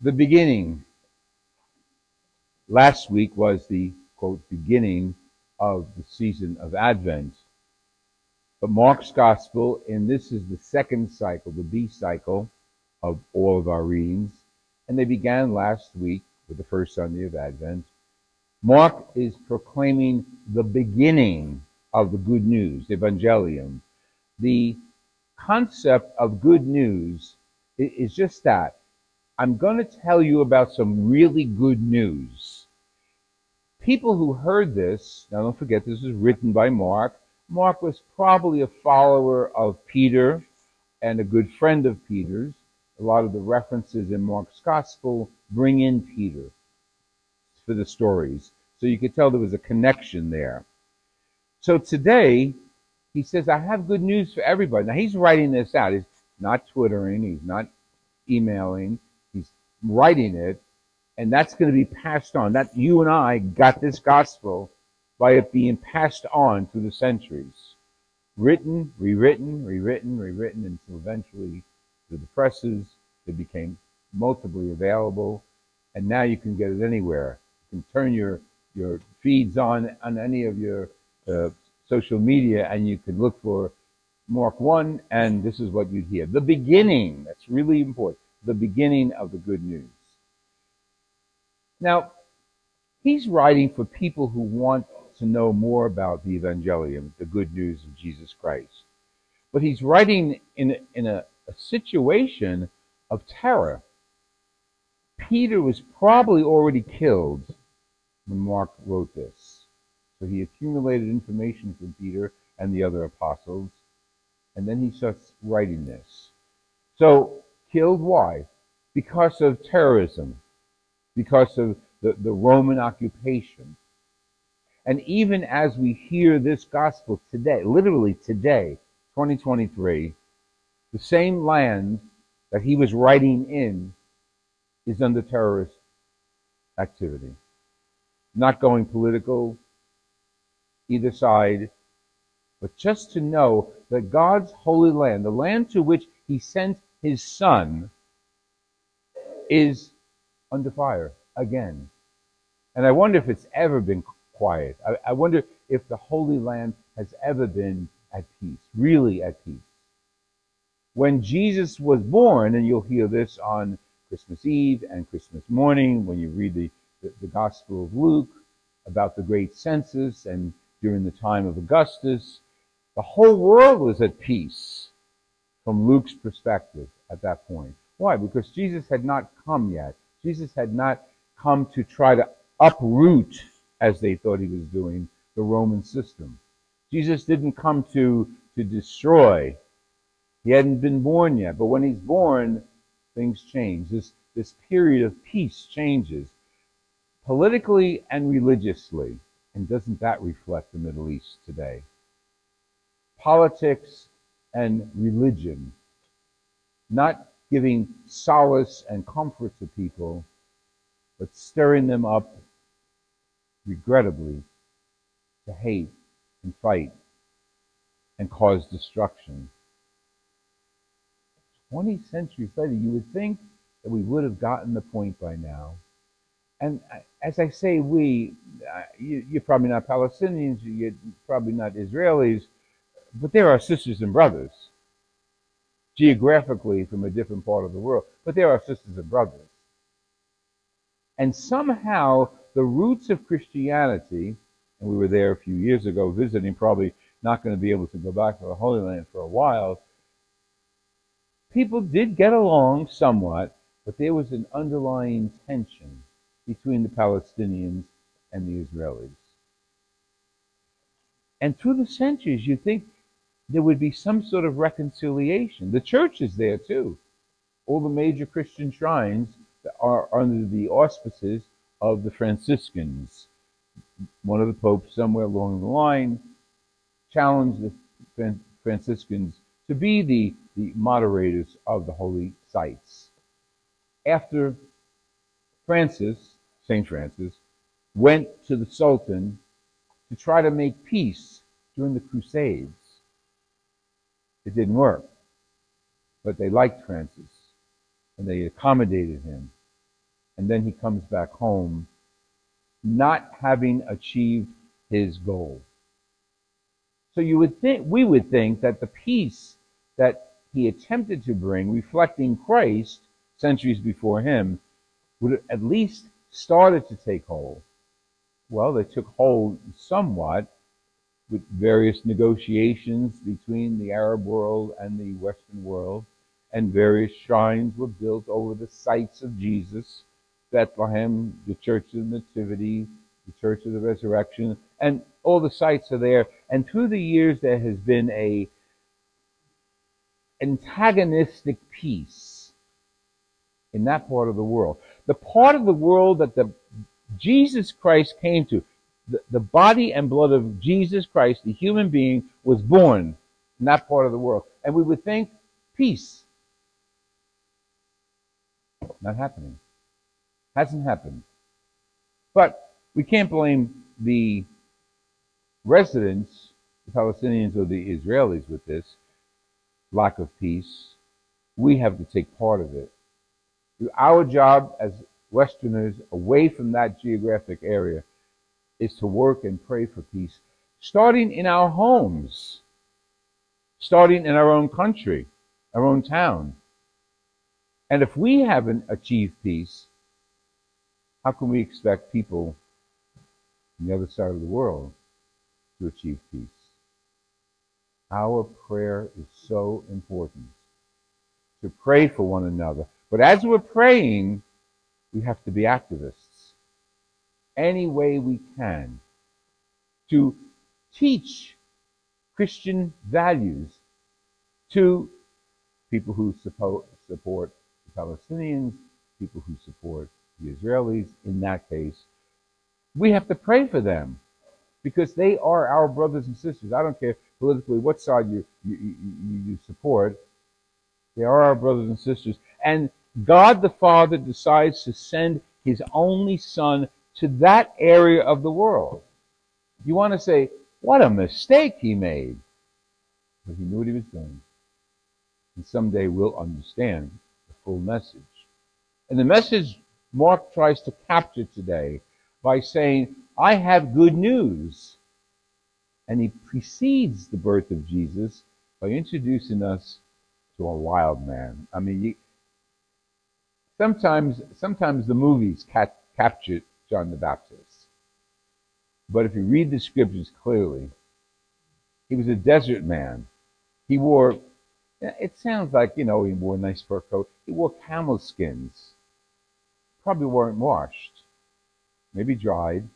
the beginning. Last week was the, quote, beginning of the season of Advent. But Mark's Gospel, and this is the second cycle, the B cycle of all of our readings, and they began last week with the first Sunday of Advent. Mark is proclaiming the beginning of the good news, Evangelium. The concept of good news is just that. I'm going to tell you about some really good news. People who heard this, now don't forget this is written by Mark. Mark was probably a follower of Peter and a good friend of Peter's. A lot of the references in Mark's gospel bring in Peter for the stories. So you could tell there was a connection there. So today, he says, I have good news for everybody. Now he's writing this out. He's not twittering. He's not emailing. Writing it. And that's going to be passed on. That you and I got this gospel by it being passed on through the centuries. Written, rewritten, rewritten, rewritten until eventually through the presses it became multiply available. And now you can get it anywhere. You can turn your, your feeds on on any of your uh, social media and you can look for Mark 1 and this is what you'd hear. The beginning, that's really important. The beginning of the good news. Now, he's writing for people who want to know more about the Evangelium, the good news of Jesus Christ. But he's writing in, in a, a situation of terror. Peter was probably already killed when Mark wrote this. So he accumulated information from Peter and the other apostles, and then he starts writing this. So, killed why? Because of terrorism, because of the, the Roman occupation. And even as we hear this gospel today, literally today, 2023, the same land that he was writing in is under terrorist activity. Not going political, either side, but just to know that God's holy land, the land to which he sent his son, is under fire again. And I wonder if it's ever been quiet. I, I wonder if the Holy Land has ever been at peace, really at peace. When Jesus was born, and you'll hear this on Christmas Eve and Christmas morning when you read the, the, the Gospel of Luke about the great census and during the time of Augustus, the whole world was at peace from Luke's perspective at that point. Why? Because Jesus had not come yet. Jesus had not come to try to uproot, as they thought he was doing, the Roman system. Jesus didn't come to, to destroy. He hadn't been born yet. But when he's born, things change. This, this period of peace changes politically and religiously. And doesn't that reflect the Middle East today? Politics and religion, not giving solace and comfort to people, but stirring them up, regrettably, to hate and fight and cause destruction. 20 centuries later, you would think that we would have gotten the point by now. And as I say, we, uh, you, are probably not Palestinians, you're probably not Israelis, but they're sisters and brothers, geographically from a different part of the world, but they're sisters and brothers. And somehow the roots of Christianity, and we were there a few years ago visiting, probably not going to be able to go back to the Holy Land for a while. People did get along somewhat, but there was an underlying tension between the Palestinians and the Israelis. And through the centuries, you think there would be some sort of reconciliation. The church is there too. All the major Christian shrines are under the auspices of the Franciscans. One of the popes, somewhere along the line, challenged the Franciscans to be the, the moderators of the holy sites. After Francis, St. Francis, went to the Sultan to try to make peace during the Crusades. It didn't work, but they liked Francis and they accommodated him and then he comes back home not having achieved his goal. So you would think we would think that the peace that he attempted to bring, reflecting Christ centuries before him, would at least started to take hold. Well, they took hold somewhat with various negotiations between the Arab world and the Western world, and various shrines were built over the sites of Jesus Bethlehem, the Church of the Nativity, the Church of the Resurrection, and all the sites are there. And through the years, there has been a antagonistic peace in that part of the world. The part of the world that the Jesus Christ came to, the, the body and blood of Jesus Christ, the human being, was born in that part of the world. And we would think peace. Not happening. Hasn't happened. But we can't blame the residents, the Palestinians or the Israelis with this lack of peace. We have to take part of it. Our job as Westerners away from that geographic area is to work and pray for peace, starting in our homes, starting in our own country, our own town. And if we haven't achieved peace, how can we expect people on the other side of the world to achieve peace? Our prayer is so important to pray for one another. But as we're praying, we have to be activists any way we can to teach Christian values to people who support, support the Palestinians, people who support the Israelis in that case. We have to pray for them because they are our brothers and sisters. I don't care politically what side you, you, you, you support. They are our brothers and sisters. And God the Father decides to send his only son to that area of the world. You want to say, what a mistake he made. But he knew what he was doing. And someday we'll understand the full message. And the message Mark tries to capture today by saying, I have good news. And he precedes the birth of Jesus by introducing us to a wild man. I mean, you, sometimes sometimes the movies cap- capture John the Baptist, but if you read the scriptures clearly, he was a desert man. He wore. Eh, it sounds like you know he wore a nice fur coat. He wore camel skins probably weren't washed, maybe dried.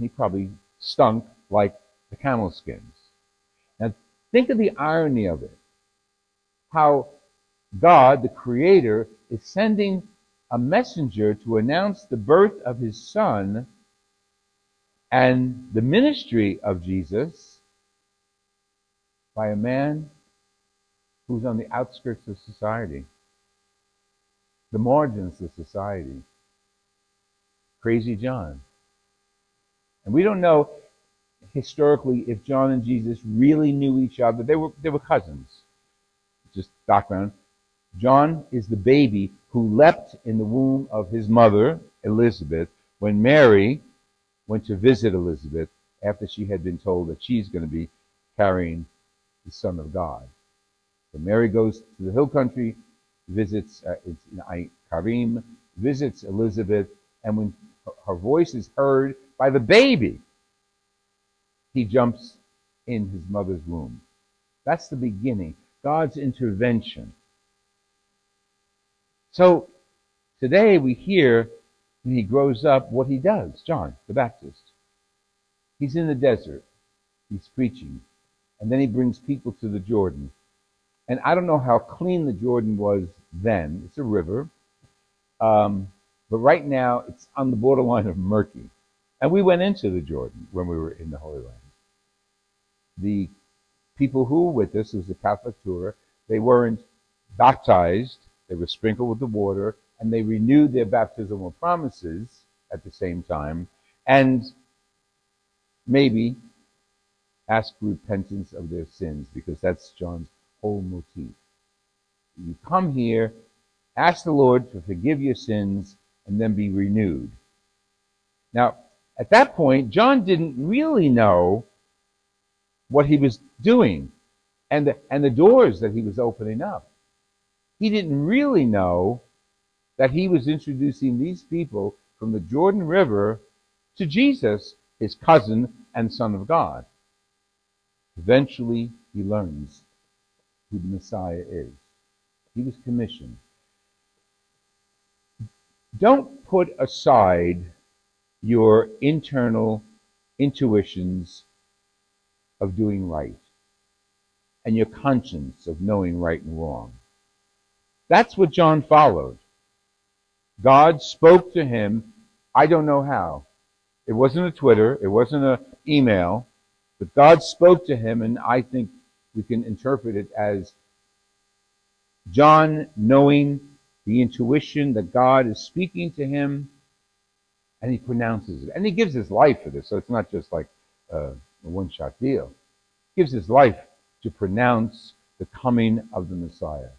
He probably stunk like the camel skins. Now, think of the irony of it. How God, the Creator, is sending a messenger to announce the birth of his son and the ministry of Jesus by a man who's on the outskirts of society the margins of society. Crazy John. And we don't know historically if John and Jesus really knew each other. They were, they were cousins. Just background. John is the baby who leapt in the womb of his mother, Elizabeth, when Mary went to visit Elizabeth after she had been told that she's going to be carrying the Son of God. So Mary goes to the hill country visits uh, Ein Karem, visits Elizabeth, and when her voice is heard by the baby, he jumps in his mother's womb. That's the beginning, God's intervention. So today we hear when he grows up what he does, John the Baptist. He's in the desert, he's preaching, and then he brings people to the Jordan. And I don't know how clean the Jordan was then. It's a river. Um, but right now, it's on the borderline of murky. And we went into the Jordan when we were in the Holy Land. The people who were with us, was a Catholic tour, they weren't baptized, they were sprinkled with the water, and they renewed their baptismal promises at the same time, and maybe ask repentance of their sins, because that's John's whole motif. You come here, ask the Lord to forgive your sins, and then be renewed. Now, at that point, John didn't really know what he was doing and the, and the doors that he was opening up. He didn't really know that he was introducing these people from the Jordan River to Jesus, his cousin and son of God. Eventually, he learns who the Messiah is. He was commissioned. Don't put aside your internal intuitions of doing right and your conscience of knowing right and wrong. That's what John followed. God spoke to him, I don't know how. It wasn't a Twitter, it wasn't an email, but God spoke to him, and I think we can interpret it as John knowing the intuition that God is speaking to him, and he pronounces it. And he gives his life for this, so it's not just like uh, a one shot deal. He gives his life to pronounce the coming of the Messiah.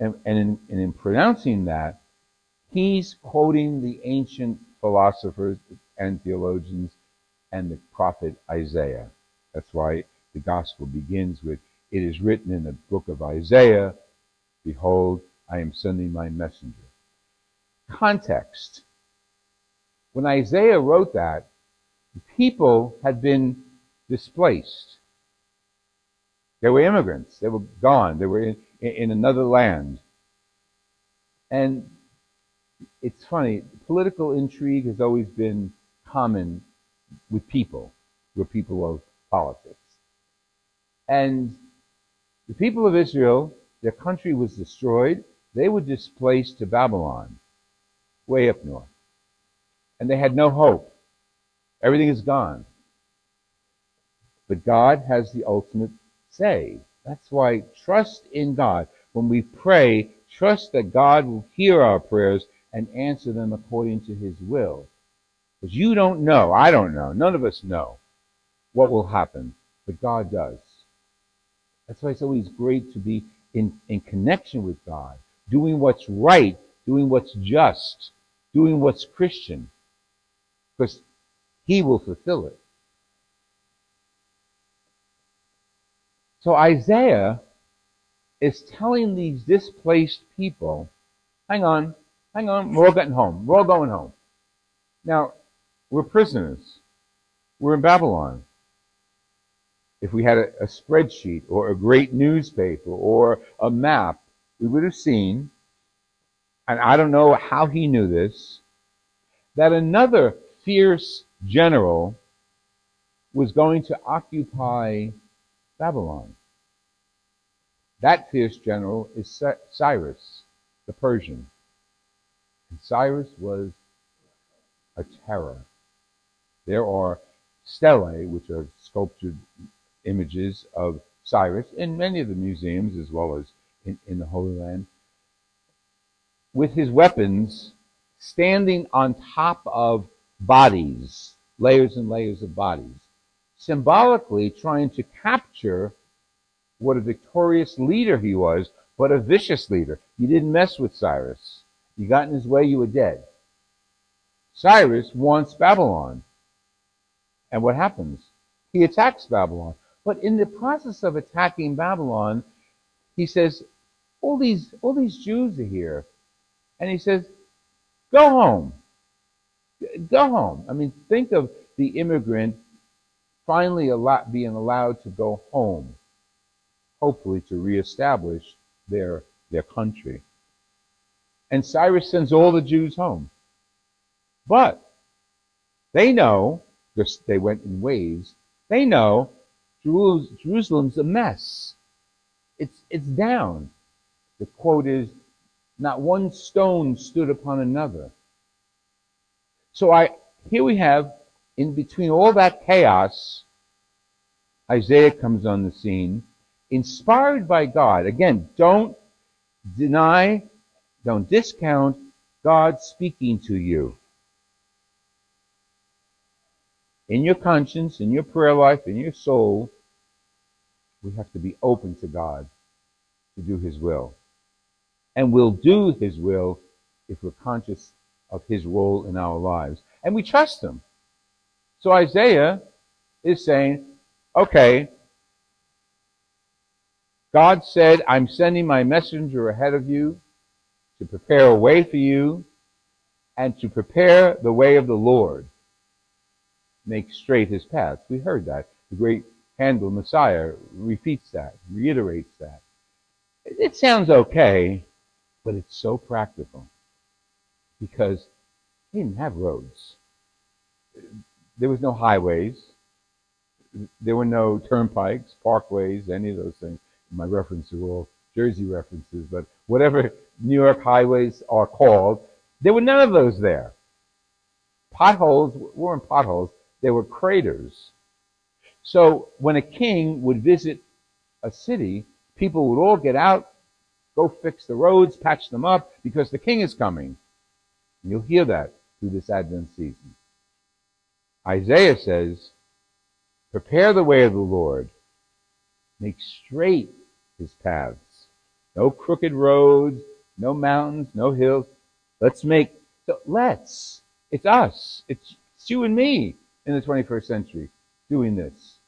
And, and, in, in pronouncing that, he's quoting the ancient philosophers and theologians and the prophet Isaiah. That's why the gospel begins with, It is written in the book of Isaiah, Behold, I am sending my messenger. Context. When Isaiah wrote that, the people had been displaced. They were immigrants. They were gone. They were in, in another land. And it's funny, political intrigue has always been common with people. We're people of politics. And the people of Israel, their country was destroyed. They were displaced to Babylon, way up north. And they had no hope. Everything is gone. But God has the ultimate say. That's why trust in God. When we pray, trust that God will hear our prayers and answer them according to his will. Because you don't know, I don't know, none of us know what will happen, but God does. That's why it's always great to be in, in connection with God, doing what's right, doing what's just, doing what's Christian, because he will fulfill it. So Isaiah is telling these displaced people, hang on, hang on, we're all getting home. We're all going home. Now, we're prisoners. We're in Babylon. If we had a, a spreadsheet or a great newspaper or a map, we would have seen, and I don't know how he knew this, that another fierce general was going to occupy Babylon. That fierce general is Cyrus, the Persian. And Cyrus was a terror. There are stelae, which are sculptured images of Cyrus in many of the museums as well as in, in the Holy Land, with his weapons standing on top of bodies, layers and layers of bodies symbolically trying to capture what a victorious leader he was, but a vicious leader. You didn't mess with Cyrus. You got in his way, you were dead. Cyrus wants Babylon. And what happens? He attacks Babylon. But in the process of attacking Babylon, he says, all these, all these Jews are here. And he says, go home. Go home. I mean, think of the immigrant finally a lot being allowed to go home, hopefully to reestablish their, their country. And Cyrus sends all the Jews home. But they know, they went in waves, they know Jerusalem's a mess. It's, it's down. The quote is, not one stone stood upon another. So I, here we have in between all that chaos, Isaiah comes on the scene, inspired by God. Again, don't deny, don't discount God speaking to you. In your conscience, in your prayer life, in your soul, we have to be open to God to do His will. And we'll do His will if we're conscious of his role in our lives. And we trust him. So Isaiah is saying, okay, God said, I'm sending my messenger ahead of you to prepare a way for you and to prepare the way of the Lord. Make straight his path. We heard that. The great Handel Messiah repeats that, reiterates that. It sounds okay, but it's so practical because he didn't have roads. There was no highways. There were no turnpikes, parkways, any of those things. My references are all Jersey references, but whatever New York highways are called, there were none of those there. Potholes weren't potholes, they were craters. So when a king would visit a city, people would all get out, go fix the roads, patch them up, because the king is coming. And you'll hear that through this Advent season. Isaiah says, Prepare the way of the Lord, make straight his paths. No crooked roads, no mountains, no hills. Let's make, so let's. It's us. It's, it's you and me in the 21st century doing this.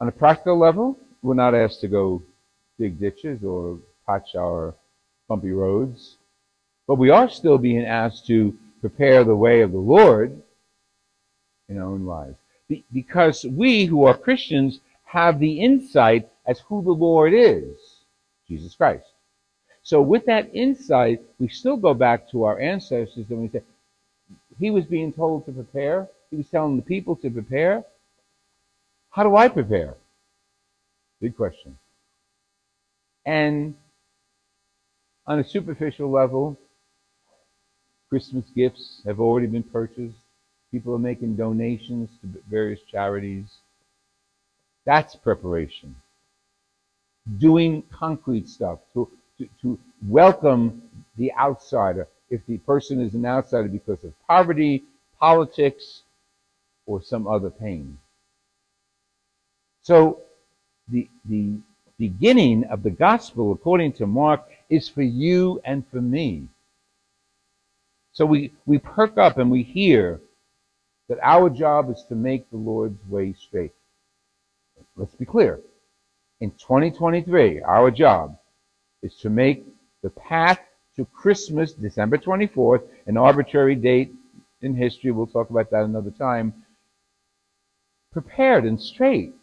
On a practical level, we're not asked to go dig ditches or patch our bumpy roads, but we are still being asked to prepare the way of the Lord in our own lives. Be- because we who are Christians have the insight as who the Lord is, Jesus Christ. So with that insight, we still go back to our ancestors and we say, he was being told to prepare. He was telling the people to prepare. How do I prepare? Big question. And on a superficial level, Christmas gifts have already been purchased. People are making donations to various charities. That's preparation. Doing concrete stuff to, to, to welcome the outsider. If the person is an outsider because of poverty, politics, or some other pain. So the, the beginning of the gospel, according to Mark, is for you and for me. So we, we perk up and we hear that our job is to make the Lord's way straight. Let's be clear. In 2023, our job is to make the path to Christmas, December 24th, an arbitrary date in history, we'll talk about that another time, prepared and straight.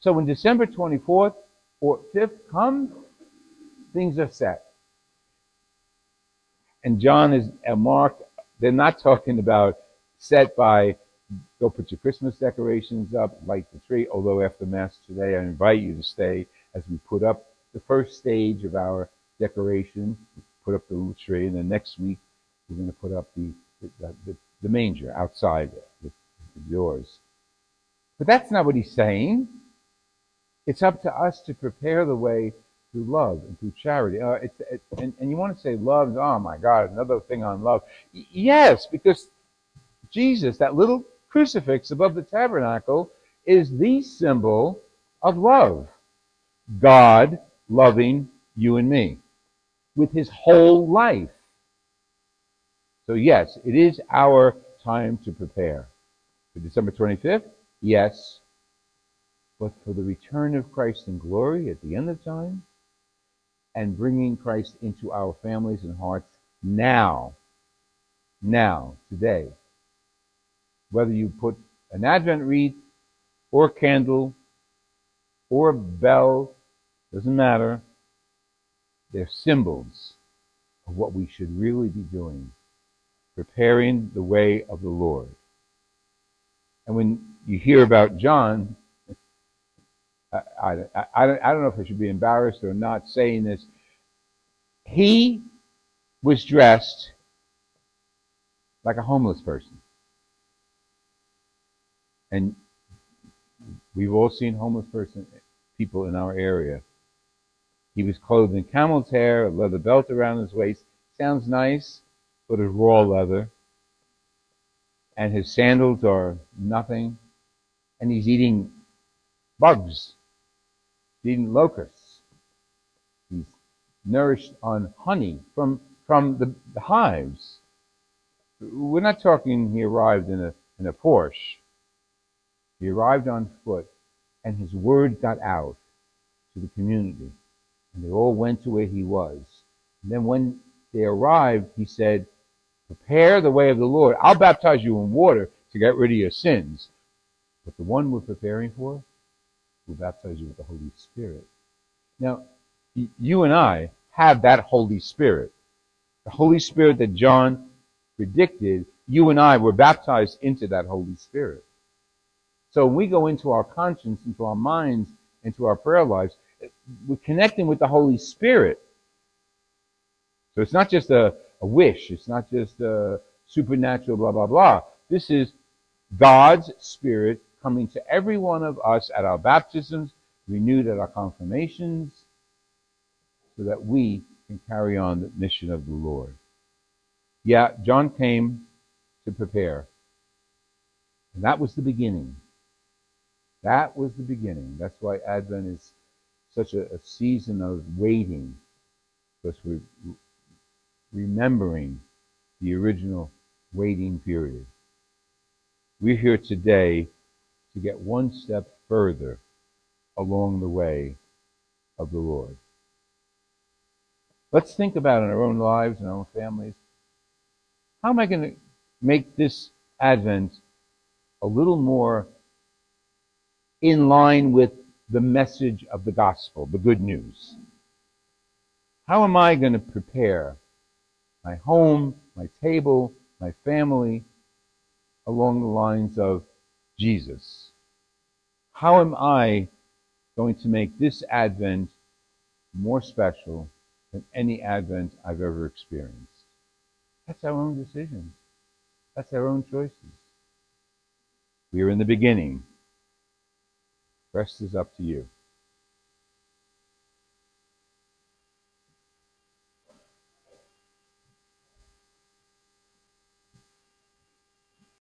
So when December 24th or 5th comes, things are set. And John is, and Mark, they're not talking about set by go put your Christmas decorations up, light the tree. Although after Mass today, I invite you to stay as we put up the first stage of our decoration, put up the tree, and then next week we're going to put up the the, the, the manger outside doors. But that's not what he's saying. It's up to us to prepare the way through love and through charity. Uh, it's, it, and, and you want to say love, oh my God, another thing on love. Y- yes, because Jesus, that little crucifix above the tabernacle, is the symbol of love. God loving you and me with his whole life. So, yes, it is our time to prepare. For December 25th, yes. But for the return of Christ in glory at the end of time and bringing Christ into our families and hearts now, now, today. Whether you put an Advent wreath or candle or a bell, doesn't matter. They're symbols of what we should really be doing, preparing the way of the Lord. And when you hear about John, I, I, I, I don't know if I should be embarrassed or not saying this. He was dressed like a homeless person. And we've all seen homeless person people in our area. He was clothed in camel's hair, a leather belt around his waist. Sounds nice, but it's raw leather. And his sandals are nothing. And he's eating bugs. He's eating locusts. He's nourished on honey from, from the, the hives. We're not talking he arrived in a, in a Porsche. He arrived on foot, and his word got out to the community. And they all went to where he was. And then when they arrived, he said, Prepare the way of the Lord. I'll baptize you in water to get rid of your sins. But the one we're preparing for will baptize you with the Holy Spirit. Now, you and I have that Holy Spirit. The Holy Spirit that John predicted, you and I were baptized into that Holy Spirit. So when we go into our conscience, into our minds, into our prayer lives, we're connecting with the Holy Spirit. So it's not just a, a wish, it's not just a supernatural blah, blah, blah. This is God's Spirit coming to every one of us at our baptisms, renewed at our confirmations, so that we can carry on the mission of the Lord. Yeah, John came to prepare. And that was the beginning. That was the beginning. That's why Advent is such a, a season of waiting, because we're remembering the original waiting period. We're here today to get one step further along the way of the Lord. Let's think about in our own lives and our own families. How am I going to make this Advent a little more in line with the message of the gospel, the good news? How am I going to prepare my home, my table, my family along the lines of Jesus? How am I going to make this Advent more special than any Advent I've ever experienced? That's our own decisions. That's our own choices. We are in the beginning. Rest is up to you.